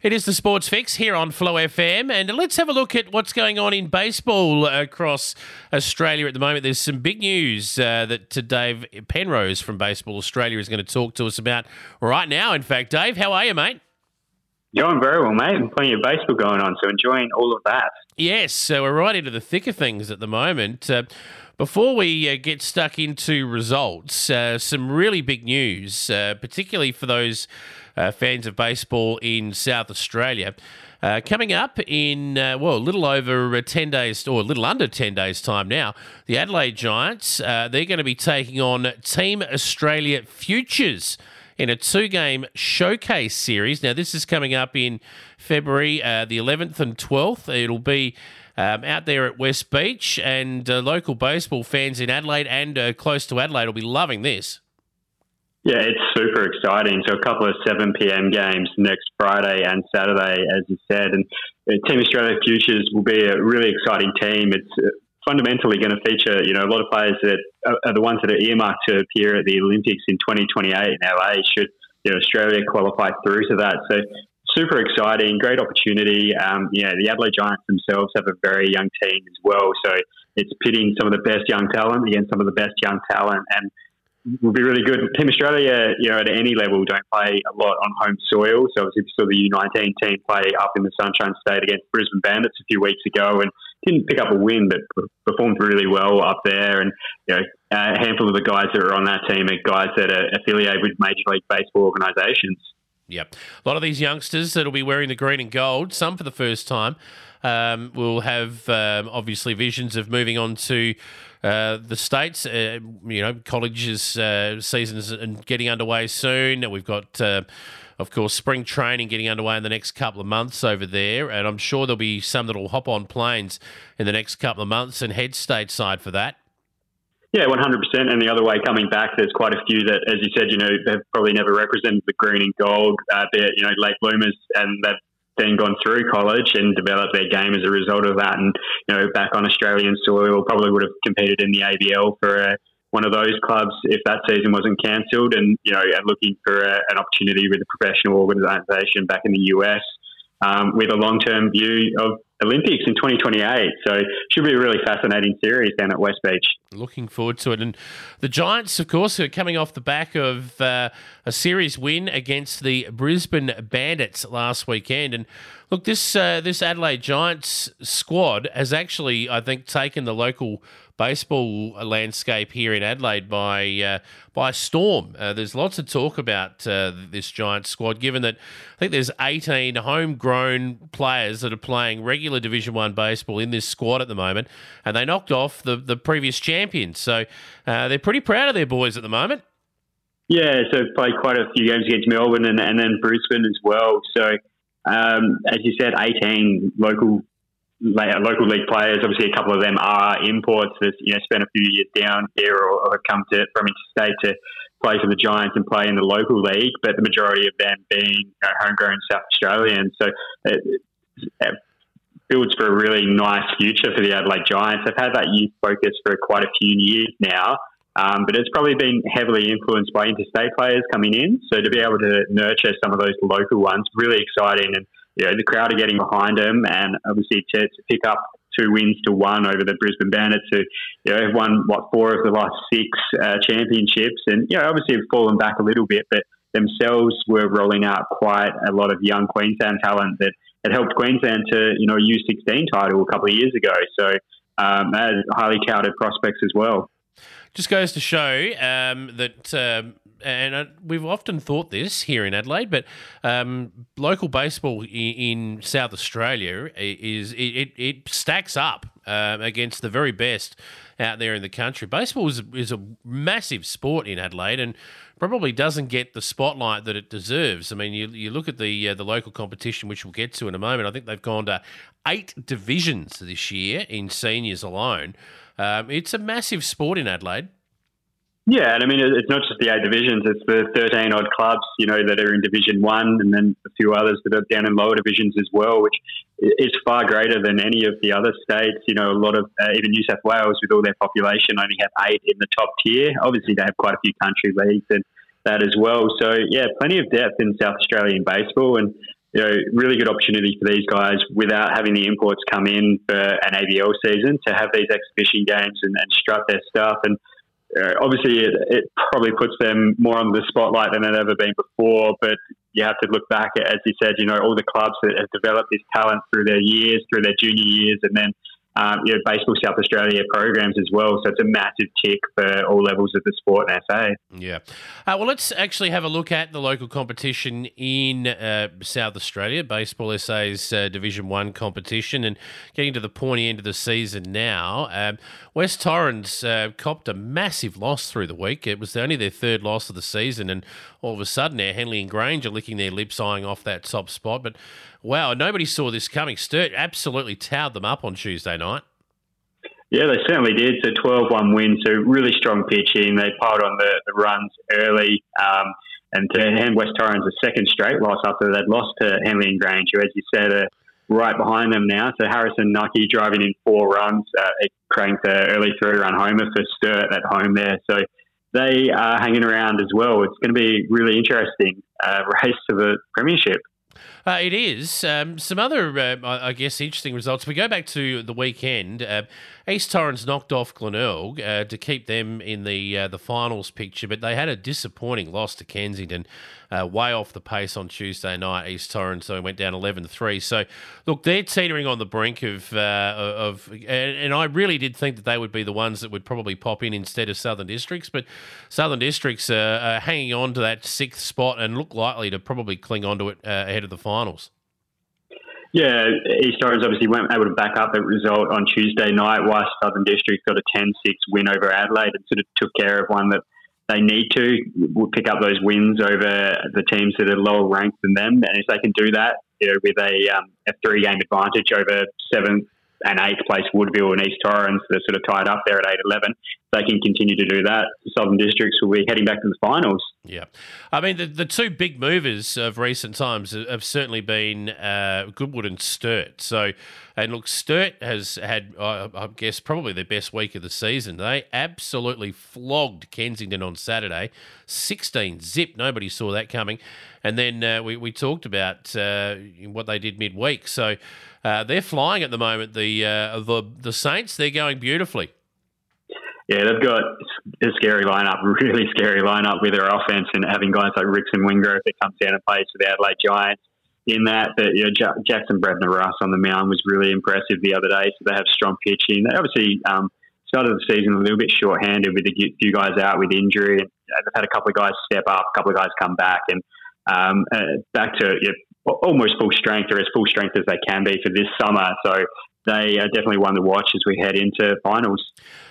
It is the Sports Fix here on Flow FM, and let's have a look at what's going on in baseball across Australia at the moment. There's some big news uh, that Dave Penrose from Baseball Australia is going to talk to us about right now. In fact, Dave, how are you, mate? Going very well, mate. and Plenty of baseball going on, so enjoying all of that. Yes, so we're right into the thick of things at the moment. Uh, before we uh, get stuck into results, uh, some really big news, uh, particularly for those uh, fans of baseball in South Australia. Uh, coming up in, uh, well, a little over uh, 10 days, or a little under 10 days' time now, the Adelaide Giants, they're going to be taking on Team Australia Futures in a two game showcase series. Now, this is coming up in February uh, the 11th and 12th. It'll be um, out there at West Beach, and uh, local baseball fans in Adelaide and uh, close to Adelaide will be loving this. Yeah, it's super exciting. So a couple of 7 p.m. games next Friday and Saturday, as you said, and uh, Team Australia Futures will be a really exciting team. It's uh, fundamentally going to feature, you know, a lot of players that are the ones that are earmarked to appear at the Olympics in 2028 in LA. Should you know, Australia qualify through to that? So super exciting, great opportunity. Um, the Adelaide Giants themselves have a very young team as well, so it's pitting some of the best young talent against some of the best young talent, and will be really good. Team Australia, you know, at any level, don't play a lot on home soil. So obviously, we saw the U19 team play up in the Sunshine State against Brisbane Bandits a few weeks ago, and didn't pick up a win, but performed really well up there. And you know, a handful of the guys that are on that team are guys that are affiliated with Major League Baseball organisations. Yep. A lot of these youngsters that'll be wearing the green and gold, some for the first time, um, will have um, obviously visions of moving on to uh, the States. Uh, you know, colleges uh, seasons and getting underway soon. We've got. Of course, spring training getting underway in the next couple of months over there, and I'm sure there'll be some that will hop on planes in the next couple of months and head stateside for that. Yeah, 100%. And the other way coming back, there's quite a few that, as you said, you know, have probably never represented the green and gold, uh, they're, you know, late bloomers, and they've then gone through college and developed their game as a result of that. And, you know, back on Australian soil, probably would have competed in the ABL for a, one of those clubs if that season wasn't cancelled and, you know, looking for a, an opportunity with a professional organisation back in the US um, with a long term view of Olympics in 2028. So should be a really fascinating series down at West Beach. Looking forward to it. And the Giants, of course, are coming off the back of uh, a series win against the Brisbane Bandits last weekend. And look, this uh, this Adelaide Giants squad has actually, I think, taken the local baseball landscape here in Adelaide by uh, by storm. Uh, there's lots of talk about uh, this giant squad, given that I think there's 18 homegrown players that are playing regular Division One baseball in this squad at the moment, and they knocked off the the previous champions. So uh, they're pretty proud of their boys at the moment. Yeah, so played quite a few games against Melbourne and, and then Brisbane as well. So um, as you said, 18 local local league players. Obviously, a couple of them are imports that you know spent a few years down here or, or come to from interstate to play for the Giants and play in the local league. But the majority of them being you know, homegrown South Australians, so it, it builds for a really nice future for the Adelaide Giants. They've had that youth focus for quite a few years now. Um, but it's probably been heavily influenced by interstate players coming in. So to be able to nurture some of those local ones, really exciting. And you know, the crowd are getting behind them, and obviously to, to pick up two wins to one over the Brisbane Bandits, who you know have won what four of the last six uh, championships, and you know obviously have fallen back a little bit, but themselves were rolling out quite a lot of young Queensland talent that had helped Queensland to you know a U16 title a couple of years ago. So um, as highly touted prospects as well. Just goes to show um, that um, and uh, we've often thought this here in Adelaide, but um, local baseball in, South Australia is it, it, it stacks up uh, against the very best out there in the country. Baseball is, is a massive sport in Adelaide and probably doesn't get the spotlight that it deserves. I mean, you, you look at the uh, the local competition, which we'll get to in a moment. I think they've gone to eight divisions this year in seniors alone. Um, it's a massive sport in Adelaide. Yeah, and I mean it's not just the eight divisions; it's the thirteen odd clubs, you know, that are in Division One, and then a few others that are down in lower divisions as well, which is far greater than any of the other states. You know, a lot of uh, even New South Wales, with all their population, only have eight in the top tier. Obviously, they have quite a few country leagues and that as well. So yeah, plenty of depth in South Australian baseball, and you know, really good opportunity for these guys without having the imports come in for an ABL season to have these exhibition games and, and strut their stuff and uh, obviously it, it, probably puts them more on the spotlight than it ever been before. But you have to look back at, as you said, you know, all the clubs that have developed this talent through their years, through their junior years, and then um, you know, Baseball South Australia programs as well. So it's a massive tick for all levels of the sport in SA. Yeah. Uh, well, let's actually have a look at the local competition in uh, South Australia, Baseball SA's uh, Division 1 competition, and getting to the pointy end of the season now. Um, West Torrens uh, copped a massive loss through the week. It was only their third loss of the season, and all of a sudden, now Henley and Grange are licking their lips, eyeing off that top spot. But wow, nobody saw this coming. Sturt absolutely towed them up on Tuesday night. Yeah, they certainly did. So 12 1 win, so really strong pitching. They piled on the, the runs early. Um, and to hand West Torrens a second straight loss after they'd lost to Henley and Grange, who, as you said, are right behind them now. So Harrison Nucky driving in four runs. Uh, it cranked an early three run homer for Sturt at home there. So they are hanging around as well. It's going to be really interesting uh, race to the premiership. Uh, it is. Um, some other, uh, I guess, interesting results. We go back to the weekend. Uh, East Torrens knocked off Glenelg uh, to keep them in the uh, the finals picture, but they had a disappointing loss to Kensington, uh, way off the pace on Tuesday night. East Torrens so went down 11-3. So, look, they're teetering on the brink of uh, of, and, and, I really did think that they would be the ones that would probably pop in instead of Southern Districts, but Southern Districts are hanging on to that sixth spot and look likely to probably cling on to it uh, ahead of the finals. Yeah, East Torrens obviously weren't able to back up that result on Tuesday night, whilst Southern District got a 10 6 win over Adelaide and sort of took care of one that they need to. Will pick up those wins over the teams that are lower ranked than them. And if they can do that, you know, with a, um, a three game advantage over seventh and eighth place Woodville and East Torrens, they're sort of tied up there at 8 11 they can continue to do that, the Southern Districts will be heading back to the finals. Yeah. I mean, the, the two big movers of recent times have certainly been uh, Goodwood and Sturt. So, and look, Sturt has had, uh, I guess, probably their best week of the season. They absolutely flogged Kensington on Saturday, 16 zip. Nobody saw that coming. And then uh, we, we talked about uh, what they did midweek. So uh, they're flying at the moment. The, uh, the, the Saints, they're going beautifully yeah, they've got a scary lineup, really scary lineup with their offense and having guys like Rixon Wingrove that comes down and plays for the Adelaide Giants. In that, but you know, J- Jackson Bradner Russ on the mound was really impressive the other day. So they have strong pitching. They obviously um, started the season a little bit short-handed with a few guys out with injury, and they've had a couple of guys step up, a couple of guys come back, and um, uh, back to you know, almost full strength or as full strength as they can be for this summer. So they are definitely one to watch as we head into finals.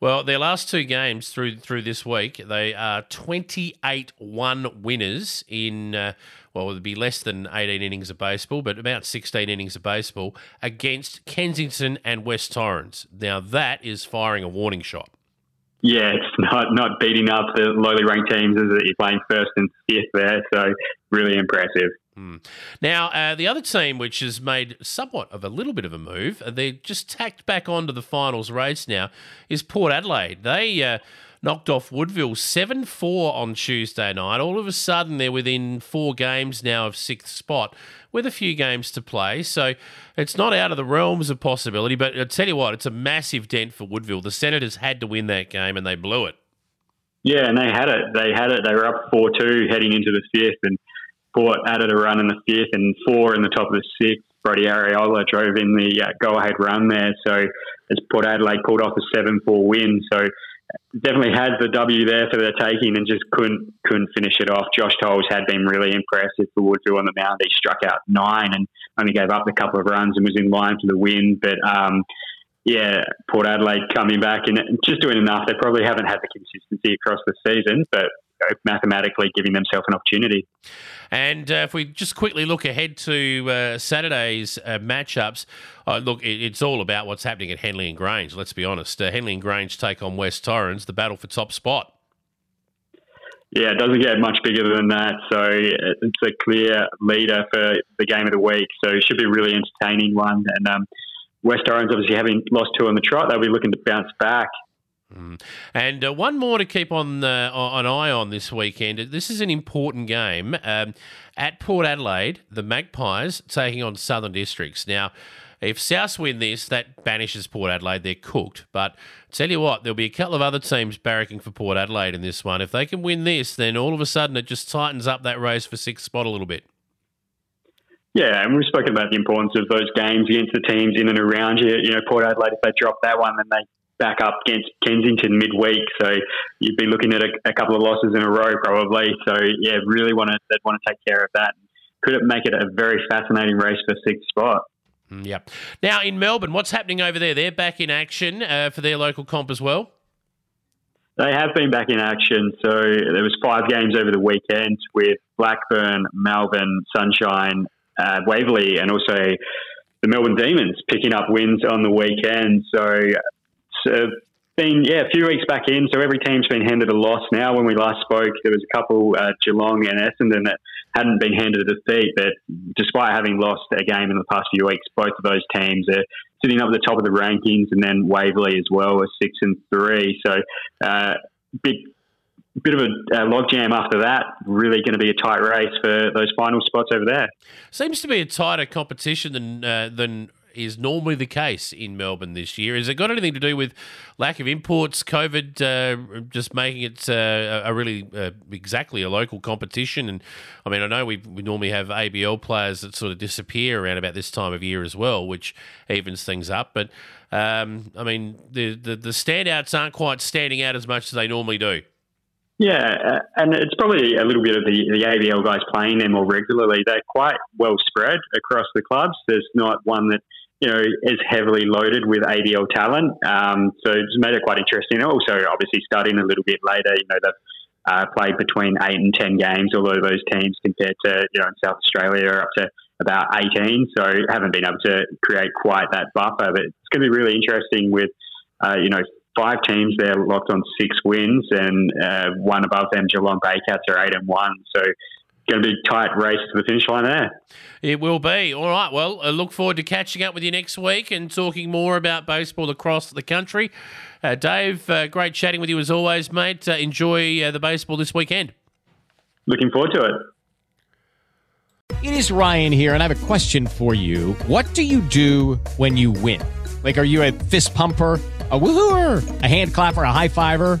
Well, their last two games through through this week, they are 28-1 winners in uh, well, it would be less than 18 innings of baseball, but about 16 innings of baseball against Kensington and West Torrens. Now that is firing a warning shot. Yeah, it's not not beating up the lowly ranked teams as you're playing first and fifth there. So really impressive. Mm. Now, uh, the other team, which has made somewhat of a little bit of a move, uh, they're just tacked back onto the finals race now, is Port Adelaide. They uh, knocked off Woodville 7 4 on Tuesday night. All of a sudden, they're within four games now of sixth spot with a few games to play. So it's not out of the realms of possibility. But I tell you what, it's a massive dent for Woodville. The Senators had to win that game and they blew it. Yeah, and they had it. They had it. They were up 4 2 heading into the fifth. And Port added a run in the fifth and four in the top of the sixth. Brody Ariola drove in the uh, go-ahead run there. So as Port Adelaide pulled off a 7-4 win. So definitely had the W there for the taking and just couldn't couldn't finish it off. Josh Toles had been really impressive for Woodville on the mound. He struck out nine and only gave up a couple of runs and was in line for the win. But um, yeah, Port Adelaide coming back and just doing enough. They probably haven't had the consistency across the season, but mathematically giving themselves an opportunity. And uh, if we just quickly look ahead to uh, Saturday's uh, matchups, uh, look, it, it's all about what's happening at Henley and Grange. Let's be honest. Uh, Henley and Grange take on West Torrens, the battle for top spot. Yeah, it doesn't get much bigger than that. So it's a clear leader for the game of the week. So it should be a really entertaining one. And um, West Torrens, obviously having lost two on the trot, they'll be looking to bounce back. Mm. And uh, one more to keep on uh, an eye on this weekend. This is an important game um, at Port Adelaide. The Magpies taking on Southern Districts. Now, if South win this, that banishes Port Adelaide. They're cooked. But tell you what, there'll be a couple of other teams barracking for Port Adelaide in this one. If they can win this, then all of a sudden it just tightens up that race for sixth spot a little bit. Yeah, and we've spoken about the importance of those games against the teams in and around you. You know, Port Adelaide, if they drop that one, then they back up against Kensington midweek. So you'd be looking at a, a, couple of losses in a row probably. So yeah, really want to they'd want to take care of that. Could it make it a very fascinating race for sixth spot? Mm, yeah. Now in Melbourne, what's happening over there? They're back in action uh, for their local comp as well. They have been back in action. So there was five games over the weekend with Blackburn, Melbourne, Sunshine, uh, Waverley, and also the Melbourne Demons picking up wins on the weekend. So uh, been yeah a few weeks back in, so every team's been handed a loss now. When we last spoke, there was a couple uh, Geelong and Essendon that hadn't been handed a defeat, but despite having lost a game in the past few weeks, both of those teams are sitting up at the top of the rankings, and then Waverley as well as six and three. So uh, big bit of a, a logjam after that. Really going to be a tight race for those final spots over there. Seems to be a tighter competition than uh, than is normally the case in Melbourne this year. Has it got anything to do with lack of imports, COVID, uh, just making it uh, a really uh, exactly a local competition? And I mean, I know we, we normally have ABL players that sort of disappear around about this time of year as well, which evens things up. But um, I mean, the, the, the standouts aren't quite standing out as much as they normally do. Yeah, uh, and it's probably a little bit of the, the ABL guys playing there more regularly. They're quite well spread across the clubs. There's not one that you know, is heavily loaded with ABL talent. Um, so it's made it quite interesting. Also, obviously, starting a little bit later, you know, they've uh, played between eight and 10 games, although those teams compared to, you know, in South Australia are up to about 18. So haven't been able to create quite that buffer. But it's going to be really interesting with, uh, you know, five teams there locked on six wins and uh, one above them, Geelong Baycats are eight and one. So going to be a tight race to the finish line there. It will be. All right. Well, I look forward to catching up with you next week and talking more about baseball across the country. Uh, Dave, uh, great chatting with you as always, mate. Uh, enjoy uh, the baseball this weekend. Looking forward to it. It is Ryan here, and I have a question for you. What do you do when you win? Like, are you a fist pumper? a woohooer, a hand clapper, a high fiver.